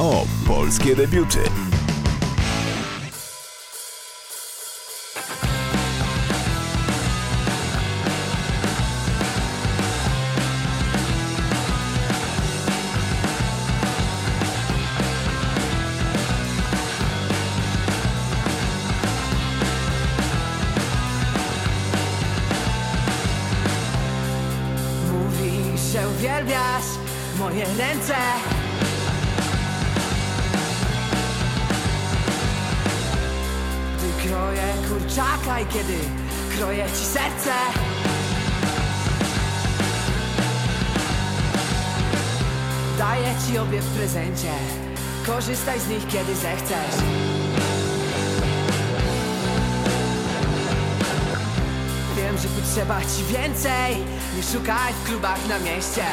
o polskie debiuty. Korzystaj z nich kiedy zechcesz. Wiem, że potrzeba ci więcej. Nie szukaj w klubach na mieście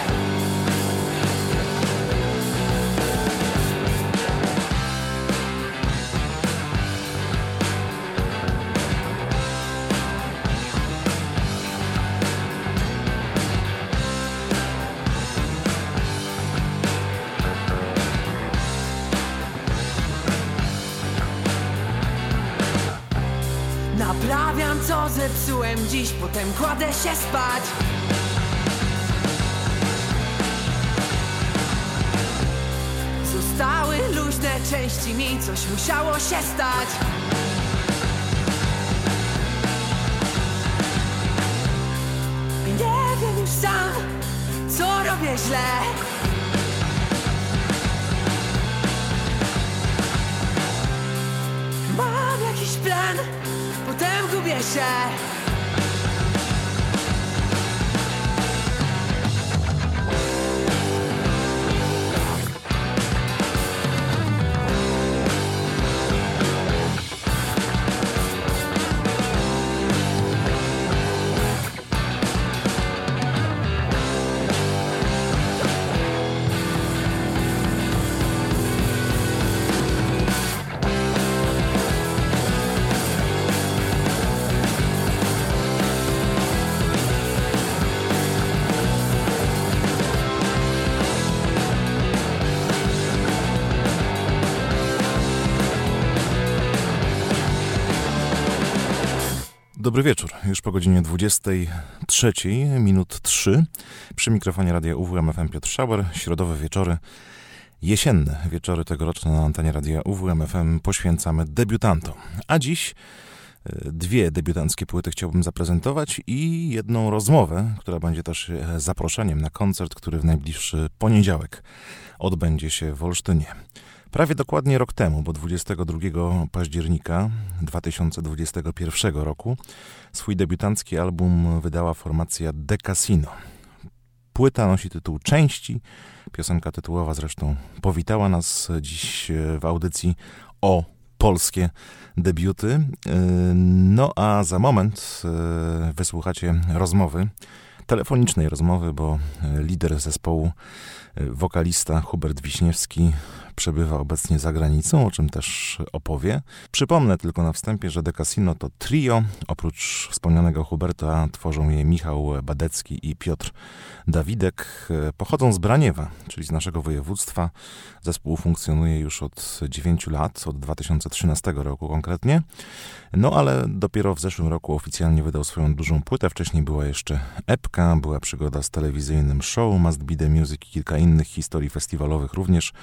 się spać. Zostały luźne części mi Coś musiało się stać. Nie wiem już sam Co robię źle. Mam jakiś plan Potem gubię się Dobry wieczór. Już po godzinie 23, minut 3. Przy mikrofonie radia UWM FM Piotr Schauer. Środowe wieczory, jesienne wieczory tegoroczne na antenie radia UWM FM poświęcamy debiutantom. A dziś e, dwie debiutanckie płyty chciałbym zaprezentować i jedną rozmowę, która będzie też e, zaproszeniem na koncert, który w najbliższy poniedziałek odbędzie się w Olsztynie. Prawie dokładnie rok temu, bo 22 października 2021 roku swój debiutancki album wydała formacja De Casino. Płyta nosi tytuł Części. Piosenka tytułowa zresztą powitała nas dziś w audycji o polskie debiuty. No a za moment wysłuchacie rozmowy, telefonicznej rozmowy, bo lider zespołu, wokalista Hubert Wiśniewski przebywa obecnie za granicą, o czym też opowie. Przypomnę tylko na wstępie, że De Casino to trio. Oprócz wspomnianego Huberta tworzą je Michał Badecki i Piotr Dawidek. Pochodzą z Braniewa, czyli z naszego województwa. Zespół funkcjonuje już od 9 lat, od 2013 roku konkretnie. No ale dopiero w zeszłym roku oficjalnie wydał swoją dużą płytę. Wcześniej była jeszcze epka, była przygoda z telewizyjnym show Must Be The Music i kilka innych historii festiwalowych również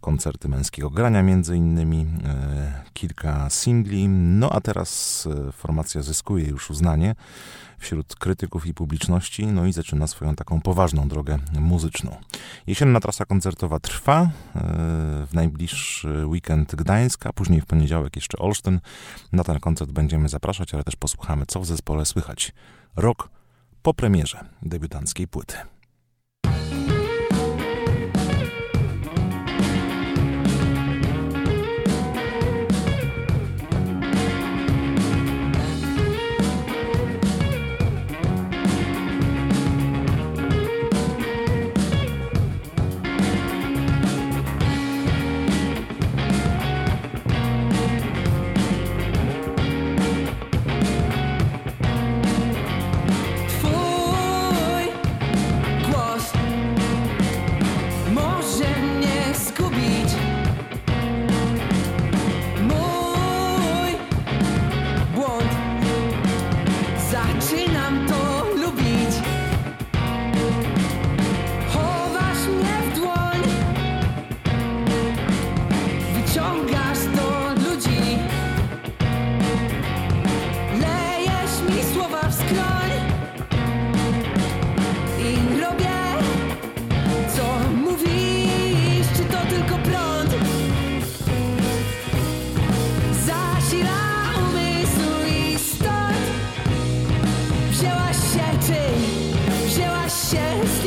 koncerty męskiego grania między innymi, e, kilka singli, no a teraz e, formacja zyskuje już uznanie wśród krytyków i publiczności, no i zaczyna swoją taką poważną drogę muzyczną. Jesienna trasa koncertowa trwa, e, w najbliższy weekend Gdańsk, a później w poniedziałek jeszcze Olsztyn. Na ten koncert będziemy zapraszać, ale też posłuchamy, co w zespole słychać rok po premierze debiutanckiej płyty.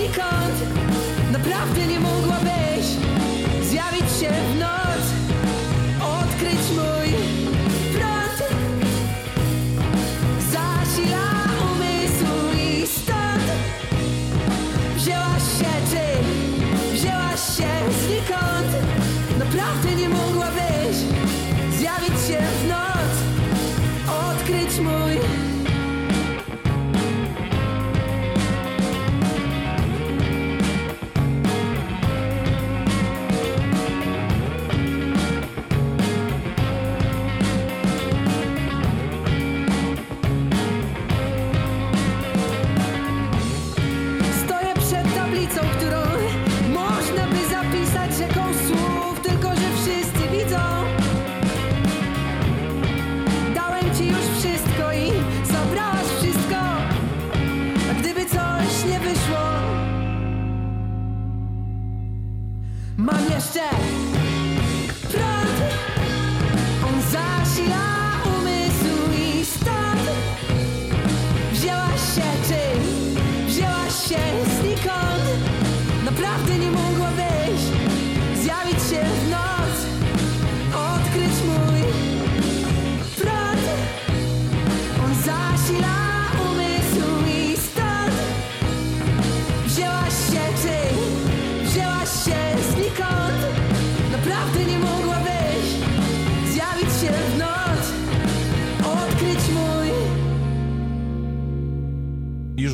znikąd Naprawdę nie mogłabyś zjawić się w nocy.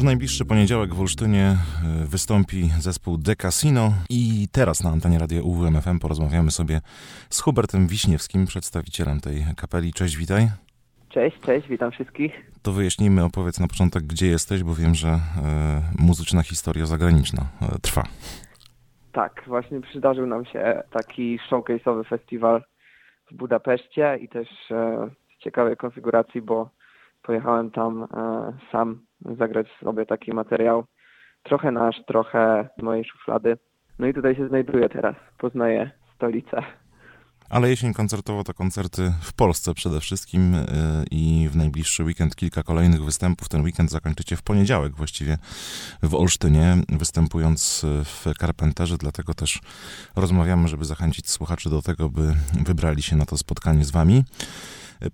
Najbliższy poniedziałek w Olsztynie e, wystąpi zespół The Casino i teraz na antenie radia UWMFM porozmawiamy sobie z Hubertem Wiśniewskim, przedstawicielem tej kapeli. Cześć, witaj. Cześć, cześć, witam wszystkich. To wyjaśnijmy, opowiedz na początek, gdzie jesteś, bo wiem, że e, muzyczna historia zagraniczna e, trwa. Tak, właśnie przydarzył nam się taki showcase'owy festiwal w Budapeszcie i też e, w ciekawej konfiguracji, bo pojechałem tam sam zagrać sobie taki materiał. Trochę nasz, trochę mojej szuflady. No i tutaj się znajduję teraz. Poznaję stolicę. Ale jesień koncertowo to koncerty w Polsce przede wszystkim e, i w najbliższy weekend kilka kolejnych występów. Ten weekend zakończycie w poniedziałek właściwie w Olsztynie, występując w Carpenterze, dlatego też rozmawiamy, żeby zachęcić słuchaczy do tego, by wybrali się na to spotkanie z wami.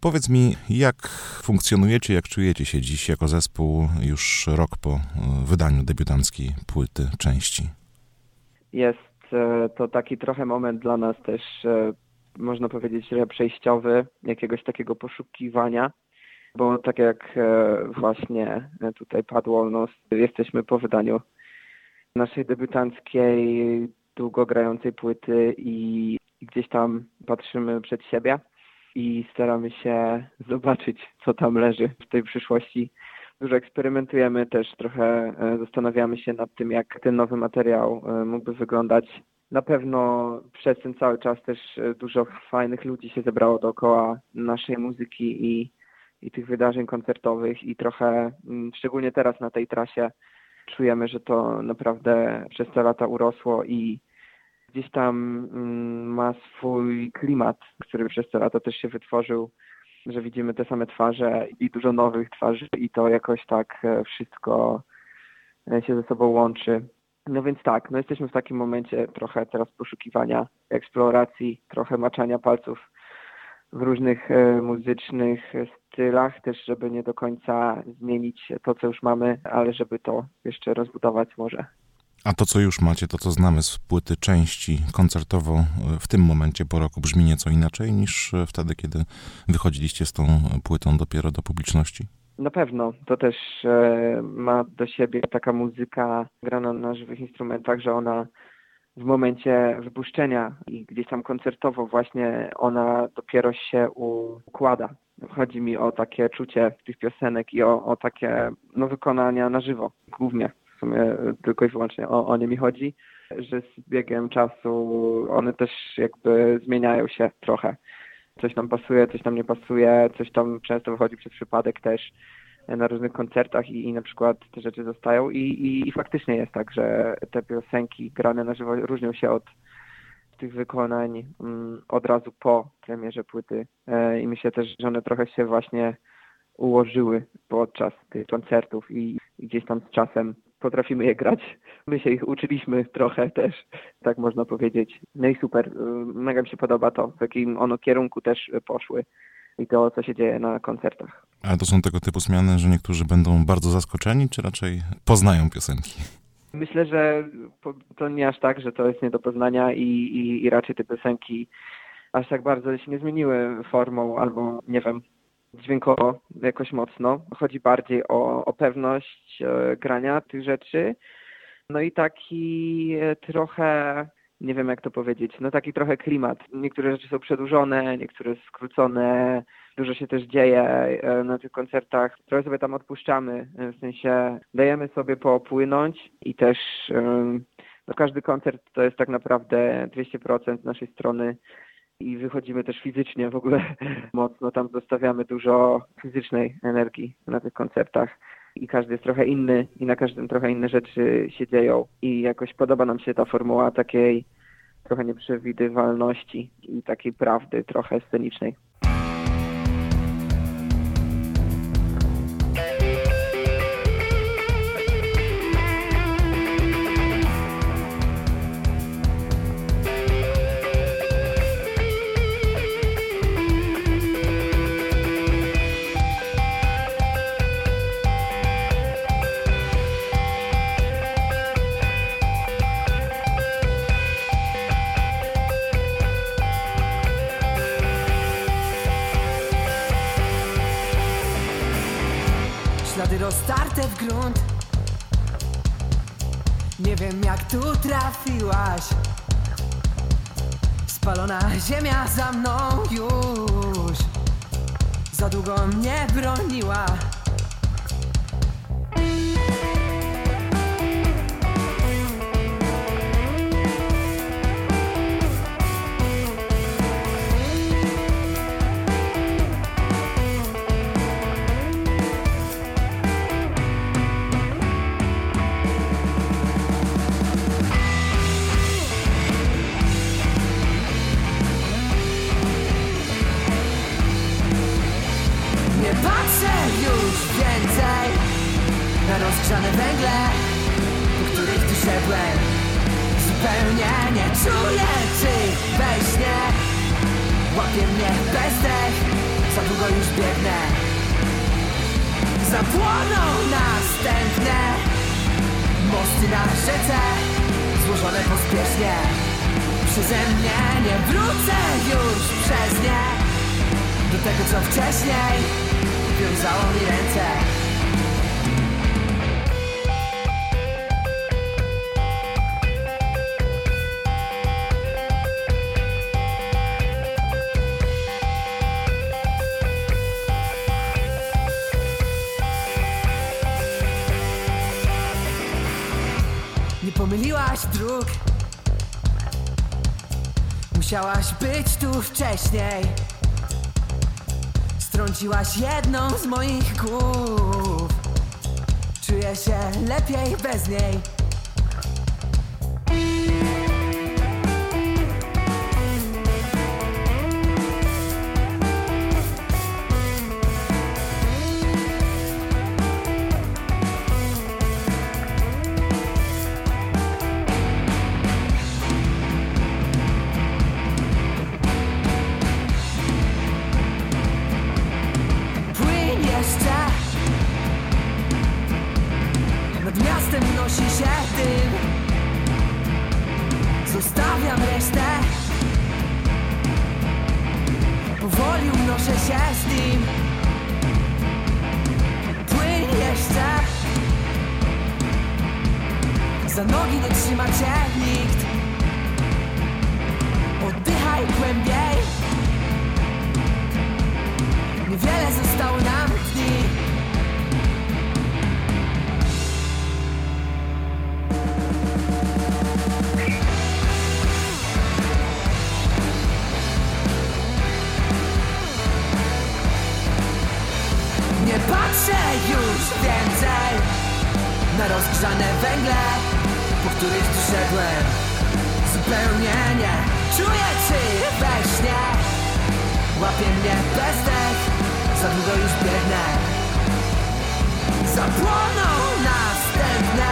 Powiedz mi, jak funkcjonujecie, jak czujecie się dziś jako zespół już rok po e, wydaniu debiutanckiej płyty części? Jest e, to taki trochę moment dla nas też, e, można powiedzieć, przejściowy, jakiegoś takiego poszukiwania, bo tak jak właśnie tutaj padło, no, jesteśmy po wydaniu naszej debiutanckiej, długo grającej płyty i gdzieś tam patrzymy przed siebie i staramy się zobaczyć, co tam leży w tej przyszłości. Dużo eksperymentujemy też, trochę e, zastanawiamy się nad tym, jak ten nowy materiał e, mógłby wyglądać. Na pewno przez ten cały czas też e, dużo fajnych ludzi się zebrało dookoła naszej muzyki i, i tych wydarzeń koncertowych i trochę, szczególnie teraz na tej trasie, czujemy, że to naprawdę przez te lata urosło i gdzieś tam mm, ma swój klimat, który przez te lata też się wytworzył, że widzimy te same twarze i dużo nowych twarzy i to jakoś tak e, wszystko e, się ze sobą łączy. No więc tak, no jesteśmy w takim momencie trochę teraz poszukiwania, eksploracji, trochę maczania palców w różnych e, muzycznych stylach, też żeby nie do końca zmienić to, co już mamy, ale żeby to jeszcze rozbudować może. A to, co już macie, to co znamy z płyty części koncertowo e, w tym momencie po roku brzmi nieco inaczej niż e, wtedy, kiedy wychodziliście z tą płytą dopiero do publiczności? Na pewno. To też e, ma do siebie taka muzyka grana na żywych instrumentach, że ona w momencie wypuszczenia i gdzieś tam koncertowo właśnie ona dopiero się układa. Chodzi mi o takie czucie tych piosenek i o, o takie no, wykonania na żywo głównie sumie tylko i wyłącznie o, o nie mi chodzi, że z biegiem czasu one też jakby zmieniają się trochę. Coś nam pasuje, coś nam nie pasuje, coś tam często wychodzi przez przypadek też na różnych koncertach i, i na przykład te rzeczy zostają I, i, i faktycznie jest tak, że te piosenki grane na żywo różnią się od tych wykonań um, od razu po premierze płyty e, i myślę też, że one trochę się właśnie ułożyły podczas tych koncertów i, i gdzieś tam z czasem potrafimy je grać. My się ich uczyliśmy trochę też, tak można powiedzieć. No i super, mega mi się podoba to, w jakim ono kierunku też poszły i to, co się dzieje na koncertach. A to są tego typu zmiany, że niektórzy będą bardzo zaskoczeni, czy raczej poznają piosenki? Myślę, że to nie aż tak, że to jest nie do poznania i, i, i raczej te piosenki aż tak bardzo się nie zmieniły formą albo, nie wiem, dźwiękowo jakoś mocno. Chodzi bardziej o, o pewność e, grania tych rzeczy. No i taki e, trochę, nie wiem jak to powiedzieć, no taki trochę klimat. Niektóre rzeczy są przedłużone, niektóre skrócone, dużo się też dzieje e, na tych koncertach. Trochę sobie tam odpuszczamy, w sensie dajemy sobie popłynąć i też no każdy koncert to jest tak naprawdę 200% naszej strony i wychodzimy też fizycznie w ogóle mocno. Tam zostawiamy dużo fizycznej energii na tych koncertach i każdy jest trochę inny i na każdym trochę inne rzeczy się dzieją i jakoś podoba nam się ta formuła takiej trochę nieprzewidywalności i takiej prawdy trochę scenicznej. biegnę. Zapłoną następne Mosty na rzece Złożone pospiesznie. Przeze mnie nie wrócę już przez nie. Do tego co wcześniej Wiązało mi ręce. Musiałaś być tu wcześniej. Strąciłaś jedną z moich głów. Czuję się lepiej bez niej rozgrzane węgle Po których przyszedłem. Zupełnie nie Czuję czy we śnie. Łapie mnie pestek Za długo już biegnę. Zapłoną następne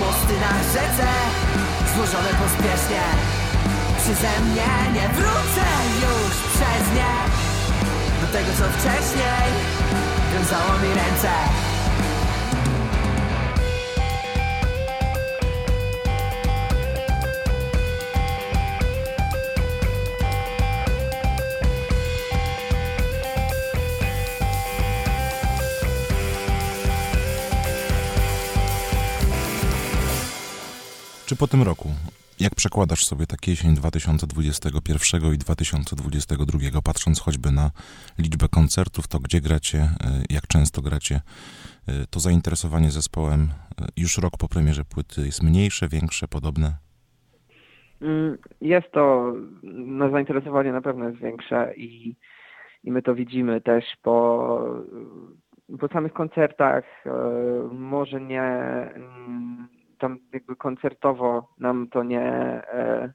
Mosty na rzece Złożone pospiesznie. Przeze mnie nie wrócę już przez nie. Do tego co wcześniej Wiązało mi ręce. Czy po tym roku, jak przekładasz sobie tak jesień 2021 i 2022, patrząc choćby na liczbę koncertów, to gdzie gracie, e, jak często gracie, e, to zainteresowanie zespołem e, już rok po premierze płyty jest mniejsze, większe, podobne? Mm, jest to, no zainteresowanie na pewno jest większe i, i my to widzimy też po, po samych koncertach. Może nie mm, tam jakby koncertowo nam to nie, e,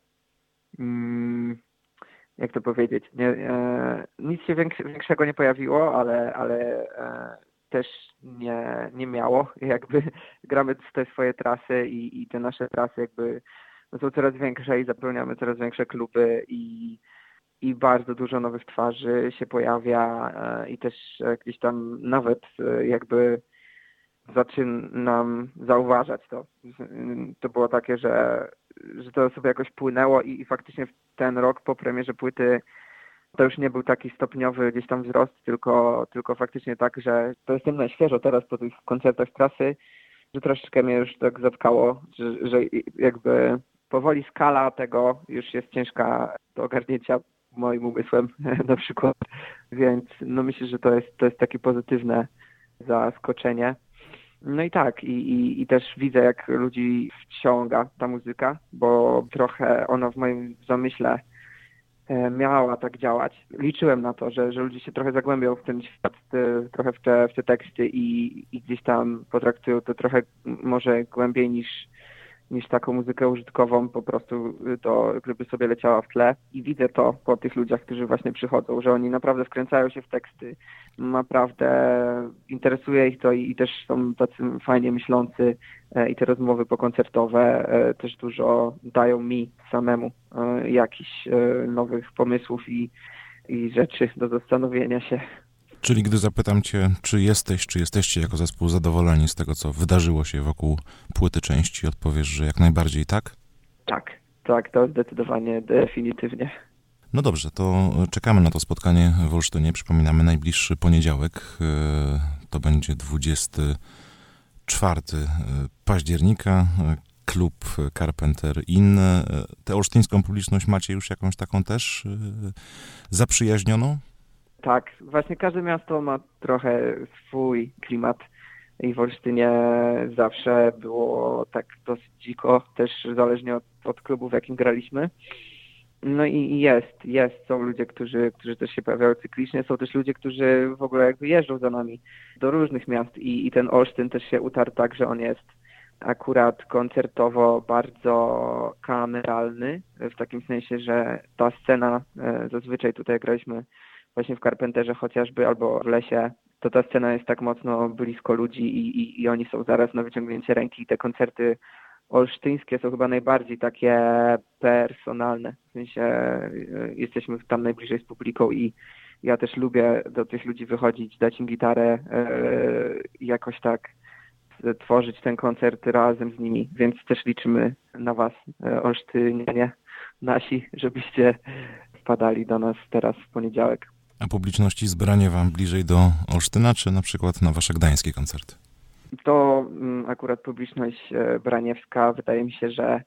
mm, jak to powiedzieć, nie, e, nic się większego nie pojawiło, ale, ale e, też nie, nie miało. Jakby gramy te swoje trasy i, i te nasze trasy jakby no są coraz większe i zapełniamy coraz większe kluby i, i bardzo dużo nowych twarzy się pojawia i też gdzieś tam nawet jakby zaczynam zauważać to. To było takie, że, że to sobie jakoś płynęło i, i faktycznie w ten rok po premierze płyty to już nie był taki stopniowy gdzieś tam wzrost, tylko, tylko faktycznie tak, że to jestem na świeżo teraz po tych koncertach trasy, że troszeczkę mnie już tak zatkało, że, że jakby powoli skala tego już jest ciężka do ogarnięcia moim umysłem na przykład, więc no myślę, że to jest, to jest takie pozytywne zaskoczenie. No i tak, i, i, i też widzę, jak ludzi wciąga ta muzyka, bo trochę ona w moim zamyśle e, miała tak działać. Liczyłem na to, że, że ludzie się trochę zagłębią w ten świat, trochę w te, w te teksty i, i gdzieś tam potraktują to trochę może głębiej niż, niż taką muzykę użytkową, po prostu to gdyby sobie leciała w tle. I widzę to po tych ludziach, którzy właśnie przychodzą, że oni naprawdę wkręcają się w teksty, naprawdę interesuje ich to i też są tacy fajnie myślący e, i te rozmowy pokoncertowe e, też dużo dają mi samemu e, jakichś nowych pomysłów i, i rzeczy do zastanowienia się. Czyli gdy zapytam cię, czy jesteś, czy jesteście jako zespół zadowoleni z tego, co wydarzyło się wokół płyty części, odpowiesz, że jak najbardziej tak? Tak, tak, to zdecydowanie, definitywnie. No dobrze, to czekamy na to spotkanie w Olsztynie. Przypominamy, najbliższy poniedziałek e, to będzie 24 e, października. Klub Carpenter Inn. E, tę olsztyńską publiczność macie już jakąś taką też zaprzyjaźnioną? Tak, właśnie każde miasto ma trochę swój klimat i w Olsztynie zawsze było tak dosyć dziko, też zależnie od, od klubu, w jakim graliśmy. No i jest, jest, są ludzie, którzy, którzy też się pojawiają cyklicznie, są też ludzie, którzy w ogóle jakby jeżdżą za nami do różnych miast i, i ten Olsztyn też się utarł tak, że on jest akurat koncertowo bardzo kameralny, w takim sensie, że ta scena, e, zazwyczaj tutaj graliśmy właśnie w Carpenterze chociażby albo w lesie, to ta scena jest tak mocno blisko ludzi i, i, i oni są zaraz na wyciągnięcie ręki i te koncerty olsztyńskie są chyba najbardziej takie personalne. W sensie y, jesteśmy tam najbliżej z publiką i ja też lubię do tych ludzi wychodzić, dać im gitarę y, jakoś tak tworzyć ten koncert razem z nimi, więc też liczymy na Was, y, olsztynianie nasi, żebyście wpadali do nas teraz w poniedziałek. A publiczności zbranie Wam bliżej do Olsztyna, czy na przykład na Wasze gdańskie koncerty? To mm, akurat publiczność e, braniewska wydaje mi się, że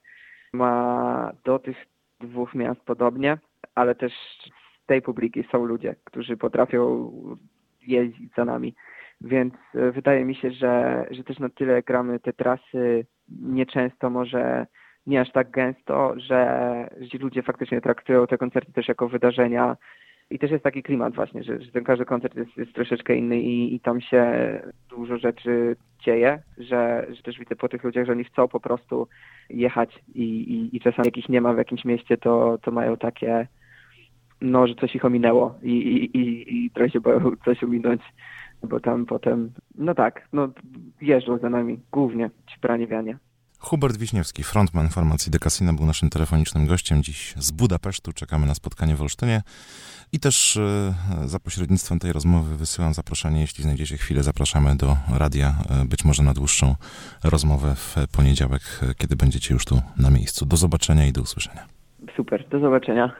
ma do tych dwóch miast podobnie, ale też z tej publiki są ludzie, którzy potrafią jeździć za nami. Więc e, wydaje mi się, że, że też na tyle gramy te trasy nieczęsto może nie aż tak gęsto, że, ludzie faktycznie traktują te koncerty też jako wydarzenia i też jest taki klimat właśnie, że, że ten każdy koncert jest, jest troszeczkę inny i, i tam się dużo rzeczy dzieje, że, że też widzę po tych ludziach, że oni chcą po prostu jechać i, i, i czasami jak ich nie ma w jakimś mieście, to, to mają takie, no, że coś ich ominęło i, i, i, i trochę się boją coś ominąć, bo tam potem, no tak, no jeżdżą za nami głównie ci braniewianie. Hubert Wiśniewski, frontman formacji Dekasina, był naszym telefonicznym gościem. Dziś z Budapesztu czekamy na spotkanie w Olsztynie. I też e, za pośrednictwem tej rozmowy wysyłam zaproszenie, jeśli znajdziecie chwilę, zapraszamy do radia, e, być może na dłuższą rozmowę w poniedziałek, e, kiedy będziecie już tu na miejscu. Do zobaczenia i do usłyszenia. Super, do zobaczenia.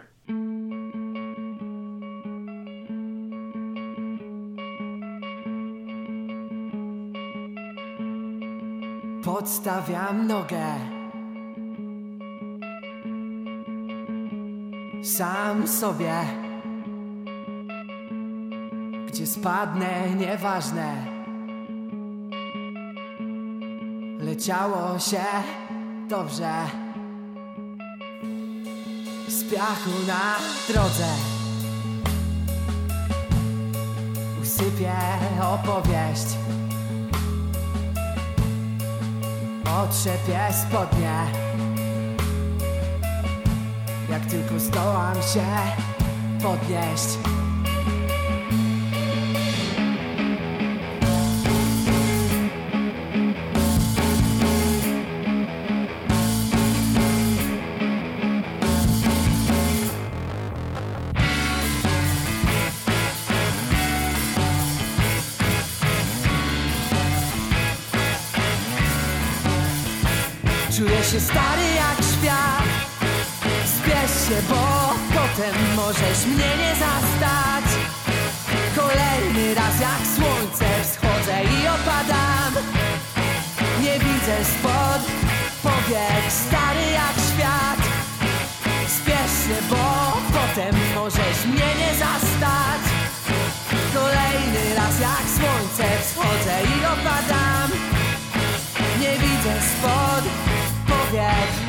odstawiam nogę. Sam sobie, gdzie spadnę, nieważne. Leciało się dobrze z piachu na drodze. Usypię opowieść. Otrzepię spodnie. Jak tylko zdołam się podnieść się stary jak świat. Się, bo potem możesz mnie nie zastać. Kolejny raz jak słońce wschodzę i opadam. Nie widzę spod powiek, stary jak świat. Spiesz się, bo potem możesz mnie nie zastać. Kolejny raz jak słońce wschodzę i opadam. Nie widzę spod powiek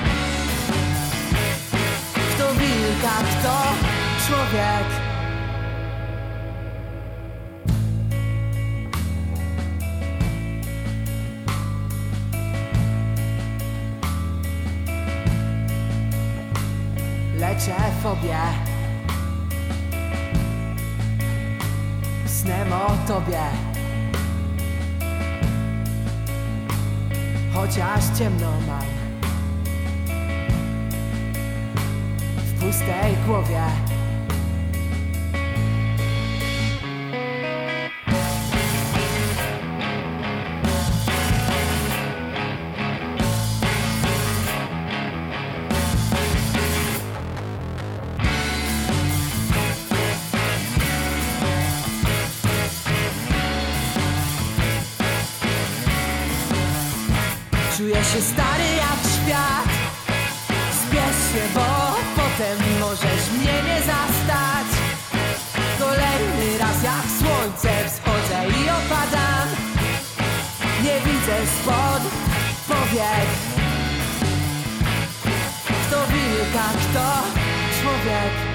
wilka, kto człowiek? Leczę fobię. Snem o tobie. Chociaż ciemno puste i głowie Kto wilka, kto człowiek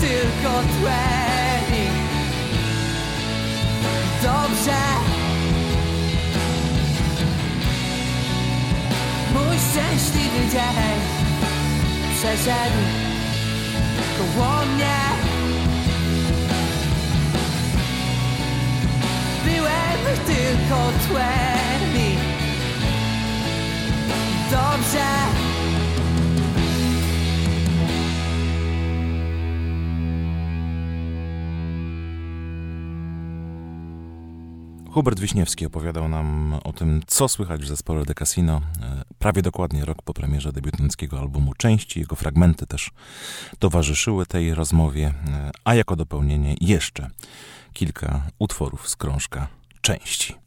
tylko tłem dobrze. Mój szczęśliwy dzień przeszedł koło mnie. Byłem tylko tłem dobrze Hubert Wiśniewski opowiadał nam o tym, co słychać w zespole The Casino. E, prawie dokładnie rok po premierze debiutanckiego albumu części. Jego fragmenty też towarzyszyły tej rozmowie, e, a jako dopełnienie jeszcze kilka utworów z krążka części.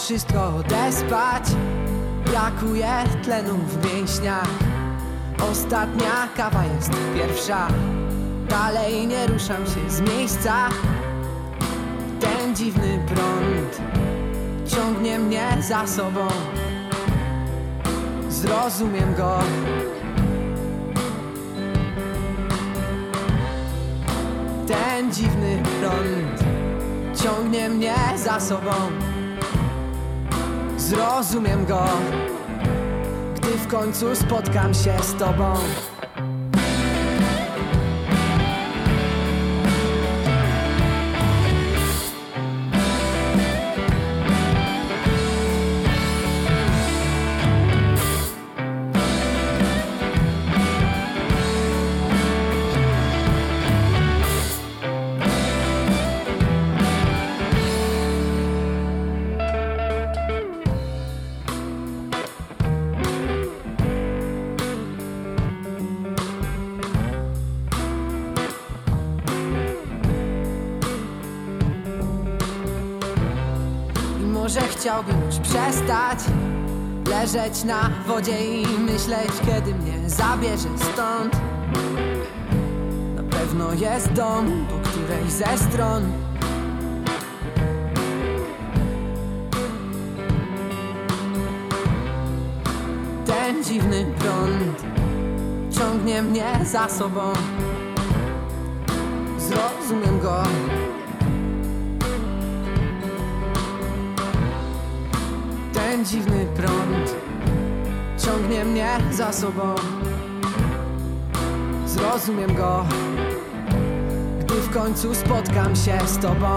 Wszystko odespać. Brakuje tlenu w mięśniach. Ostatnia kawa jest pierwsza. Dalej nie ruszam się z miejsca. Ten dziwny prąd Ciągnie mnie za sobą. Zrozumiem go. Ten dziwny prąd ciągnie mnie za sobą Zrozumiem go Gdy w końcu spotkam się z tobą chciałbym już przestać Leżeć na wodzie i myśleć Kiedy mnie zabierze stąd. Na pewno jest dom po której ze stron Ten dziwny prąd Ciągnie mnie za sobą. Zrozumiem go Ten dziwny prąd ciągnie mnie za sobą. Zrozumiem go, gdy w końcu spotkam się z tobą.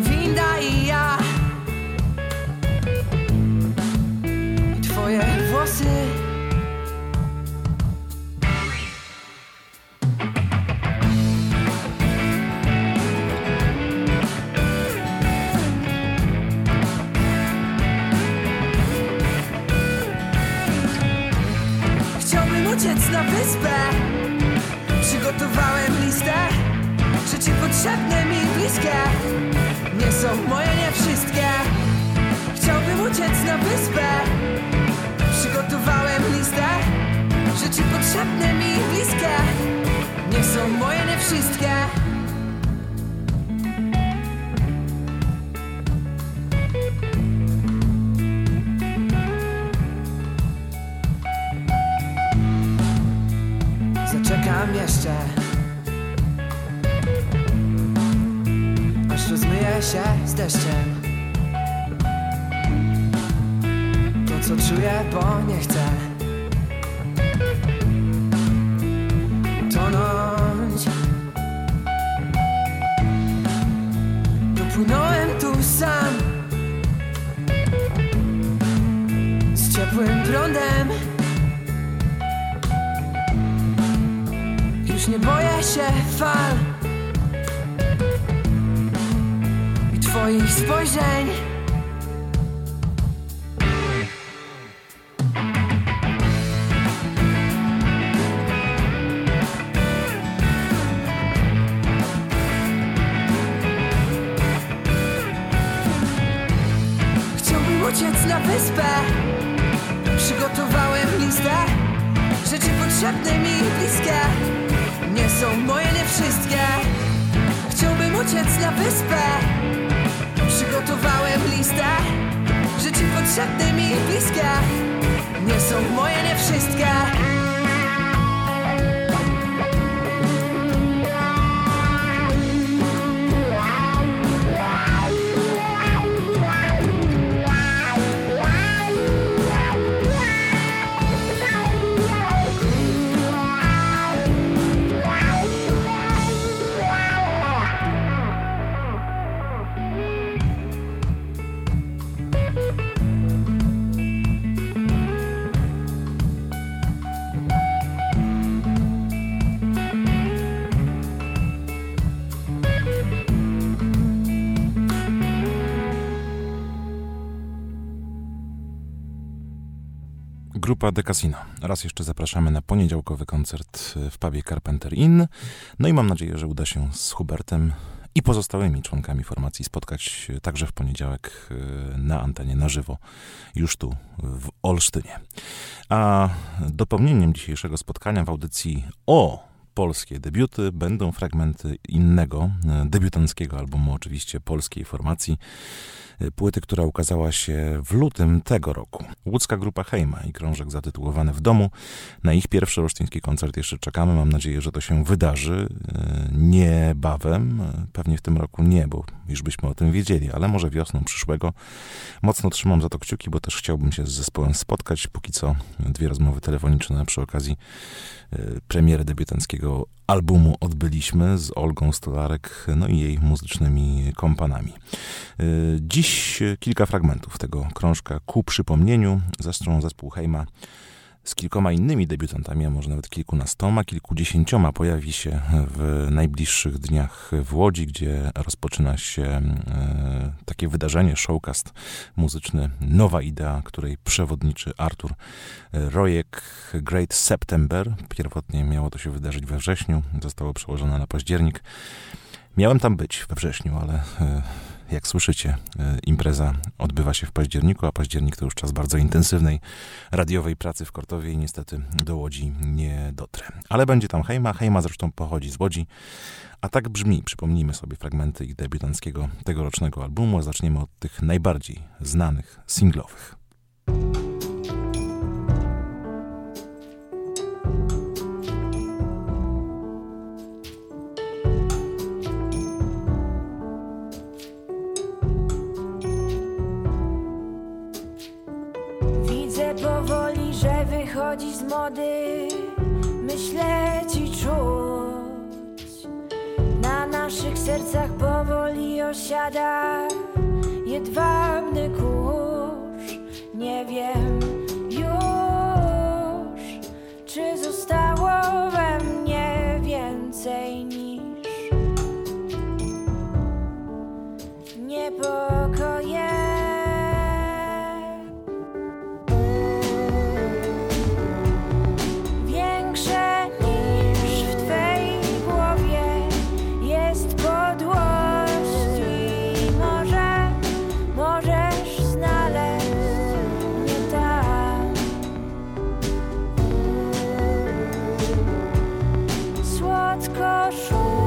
vem daí. Potrzebne mi bliskie Nie są moje, nie wszystkie. Chciałbym uciec na wyspę. Przygotowałem listę. Rzeczy potrzebne mi bliskie Nie są moje, nie wszystkie Grupa De Casino. Raz jeszcze zapraszamy na poniedziałkowy koncert w pubie Carpenter Inn. No i mam nadzieję, że uda się z Hubertem i pozostałymi członkami formacji spotkać także w poniedziałek e, na antenie na żywo, już tu w Olsztynie. A dopełnieniem dzisiejszego spotkania w audycji o polskie debiuty będą fragmenty innego, e, debiutanckiego albumu, oczywiście polskiej formacji płyty, która ukazała się w lutym tego roku. Łódzka grupa Hejma i krążek zatytułowany W domu. Na ich pierwszy olsztyński koncert jeszcze czekamy. Mam nadzieję, że to się wydarzy e, niebawem. Pewnie w tym roku nie, bo już byśmy o tym wiedzieli, ale może wiosną przyszłego. Mocno trzymam za to kciuki, bo też chciałbym się z zespołem spotkać. Póki co dwie rozmowy telefoniczne przy okazji e, premiery debiutanckiego albumu odbyliśmy z Olgą Stolarek, no i jej muzycznymi kompanami. E, dziś kilka fragmentów tego krążka ku przypomnieniu. Zresztą zespół Hejma z kilkoma innymi debiutantami, a może nawet kilkunastoma, kilkudziesięcioma pojawi się w najbliższych dniach w Łodzi, gdzie rozpoczyna się e, takie wydarzenie, showcast muzyczny, nowa idea, której przewodniczy Artur Rojek, Great September. Pierwotnie miało to się wydarzyć we wrześniu, zostało przełożone na październik. Miałem tam być we wrześniu, ale e, jak słyszycie, e, impreza odbywa się w październiku, a październik to już czas bardzo intensywnej radiowej pracy w Kortowie i niestety do Łodzi nie dotrę. Ale będzie tam Hejma. Hejma zresztą pochodzi z Łodzi. A tak brzmi, przypomnijmy sobie fragmenty ich debiutanckiego tegorocznego albumu. Zaczniemy od tych najbardziej znanych singlowych. Mody Myśleć i czuć. Na naszych sercach powoli osiada Jedwabny kurz. Nie wiem już Czy zostało we mnie więcej 棵树。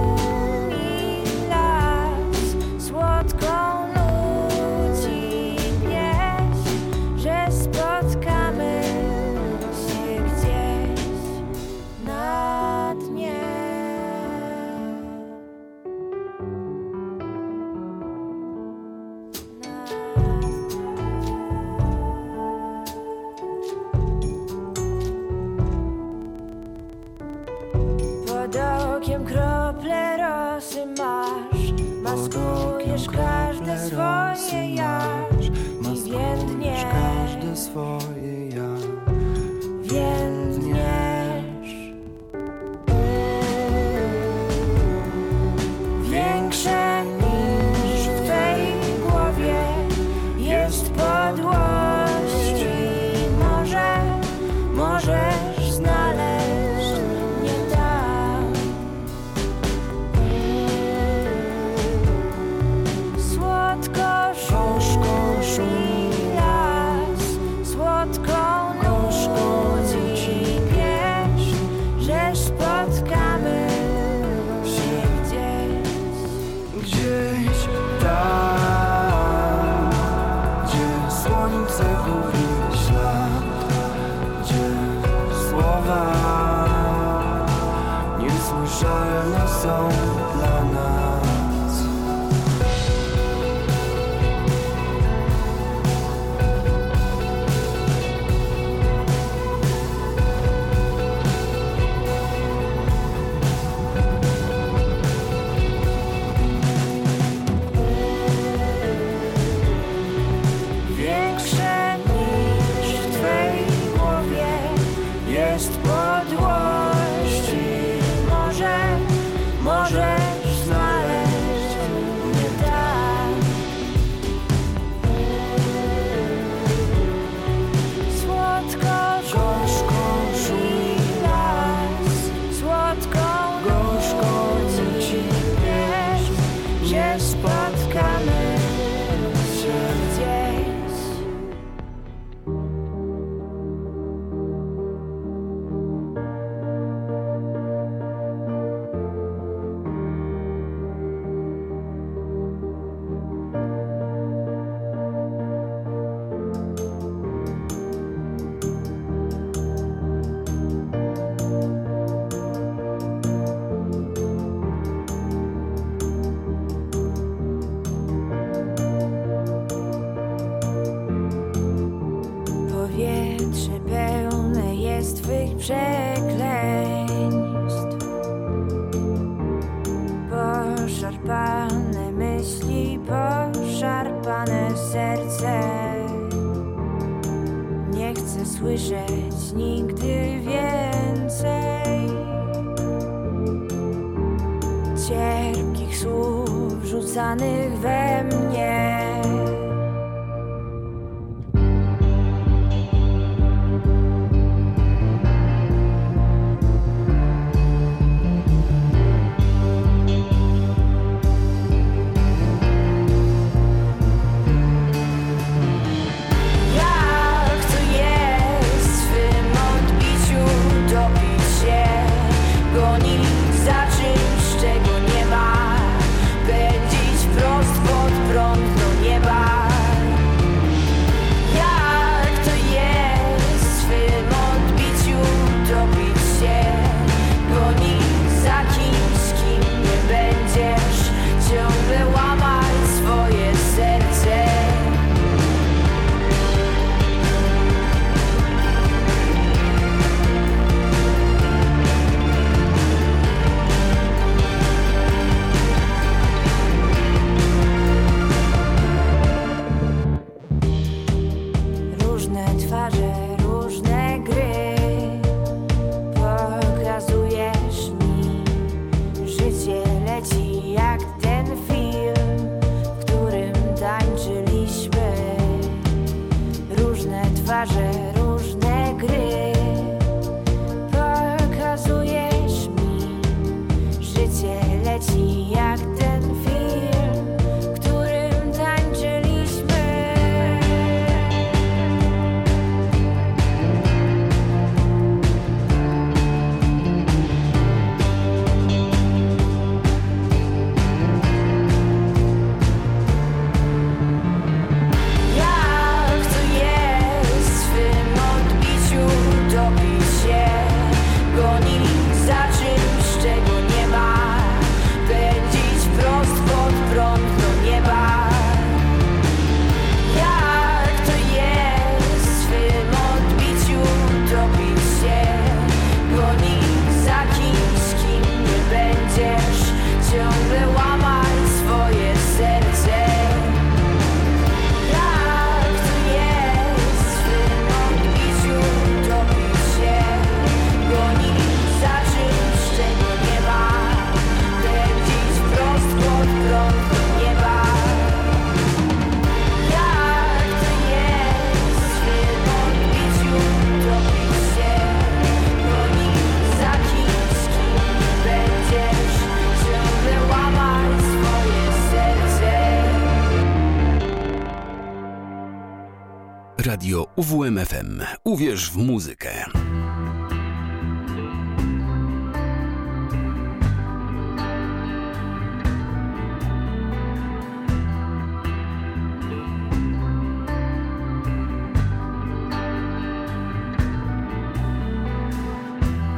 Uwierz w muzykę.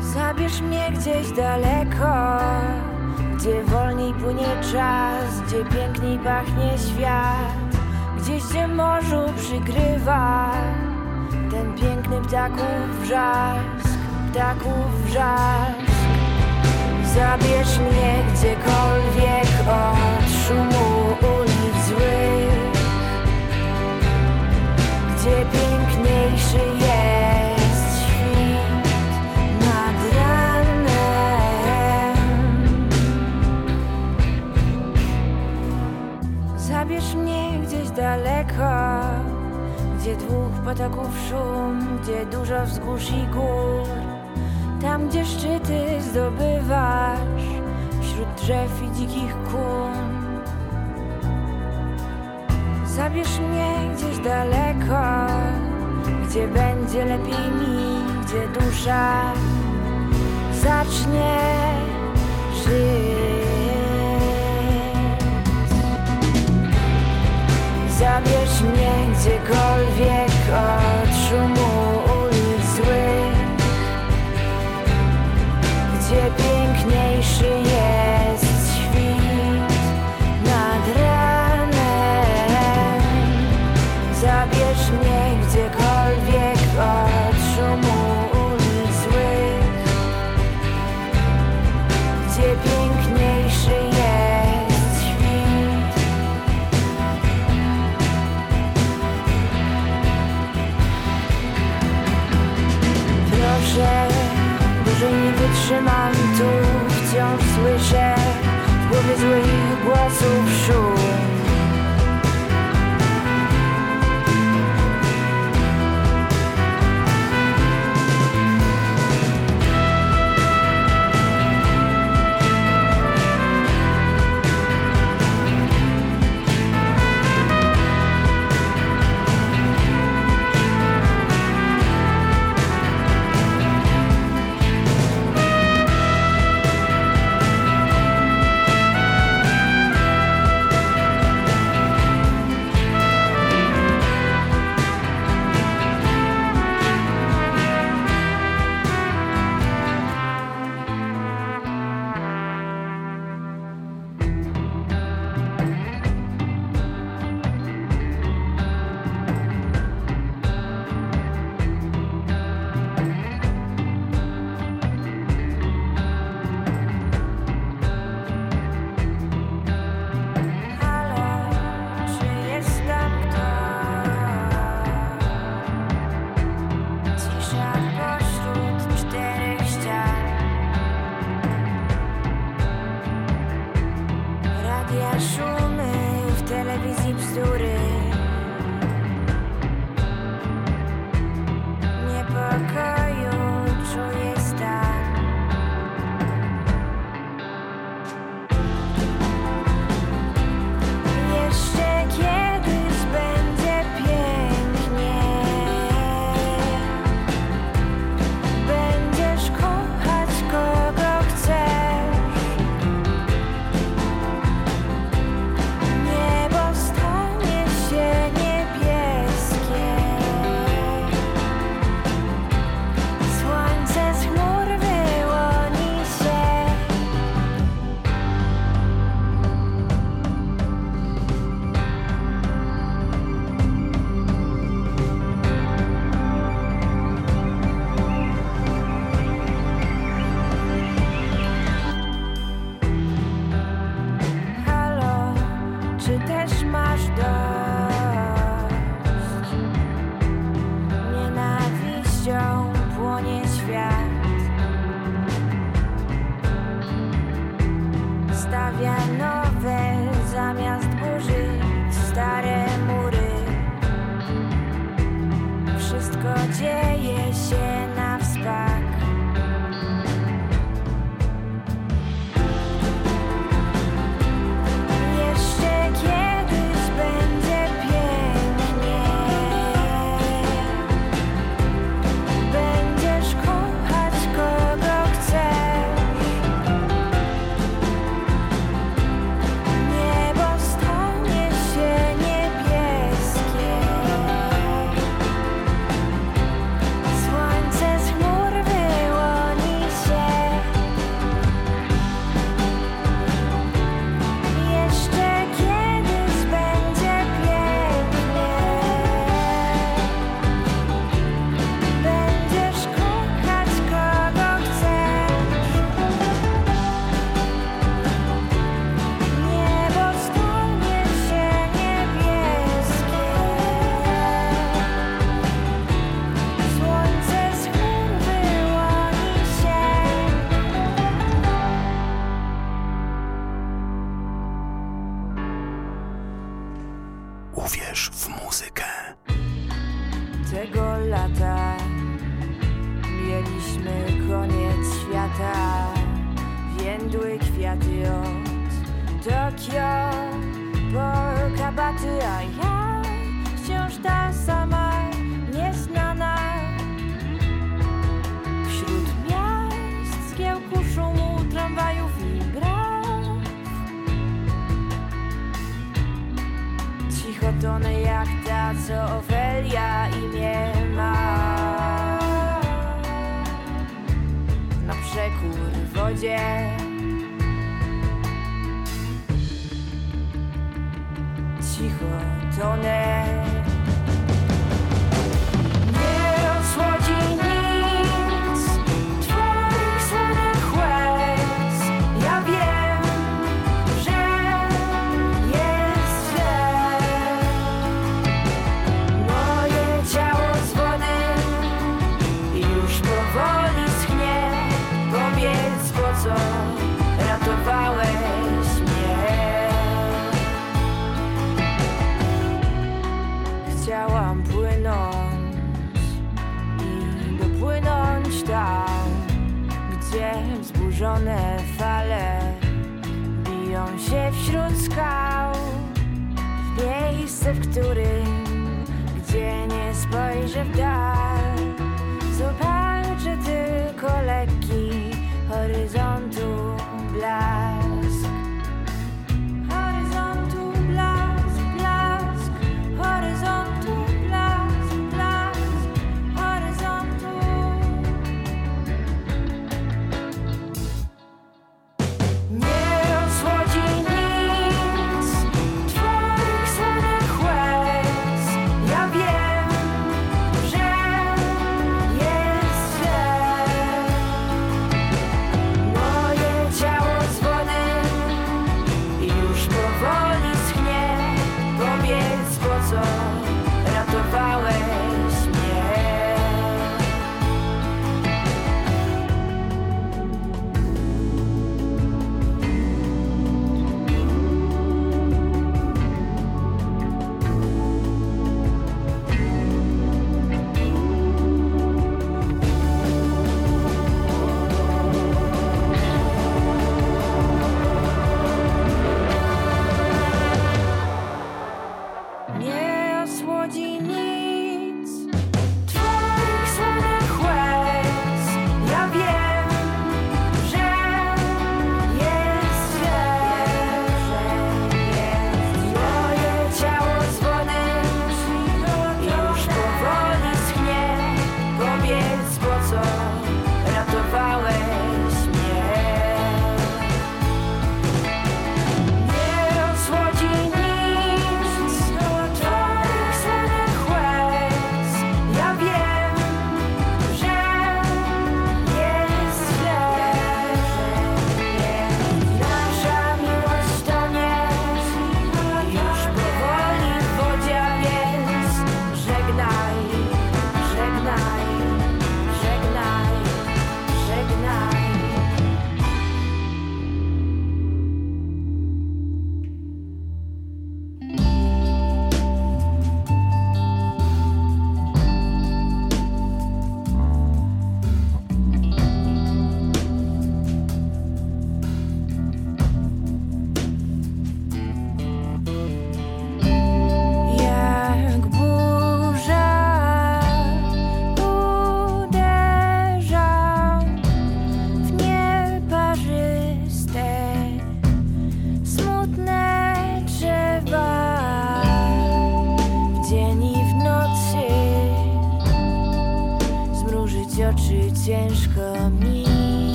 Zabierz mnie gdzieś daleko, gdzie wolniej płynie czas, gdzie piękniej pachnie świat, gdzieś gdzie morzu przygrywa ten piękny ptaków wrzask, ptaków wrzask. Zabierz mnie gdziekolwiek od szumu ulic złych, gdzie piękniejszy jest świt nad ranem. Zabierz mnie gdzieś daleko, gdzie dwóch potoków szum, gdzie dużo wzgórz i gór. Tam, gdzie szczyty zdobywasz wśród drzew i dzikich kun. Zabierz mnie gdzieś daleko, gdzie będzie lepiej mi, gdzie dusza zacznie żyć. Zabierz mnie gdziekolwiek od szumu szumy, w telewizji bzdury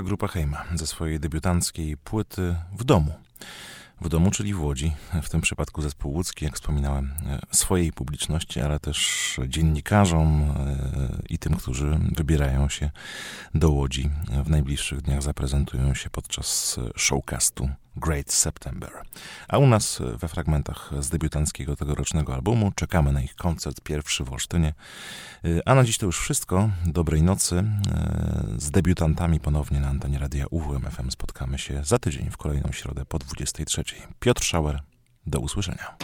grupa Hejma ze swojej debiutanckiej płyty w domu. W domu, czyli w Łodzi, w tym przypadku zespół łódzki, jak wspominałem, e, swojej publiczności, ale też dziennikarzom e, i tym, którzy wybierają się do Łodzi. W najbliższych dniach, zaprezentują się podczas showcastu Great September. A u nas we fragmentach z debiutanckiego tegorocznego albumu czekamy na ich koncert pierwszy w Olsztynie. A na dziś to już wszystko. Dobrej nocy. Z debiutantami ponownie na antenie Radia UWM FM spotkamy się za tydzień w kolejną środę po 23. Piotr Schauer. Do usłyszenia.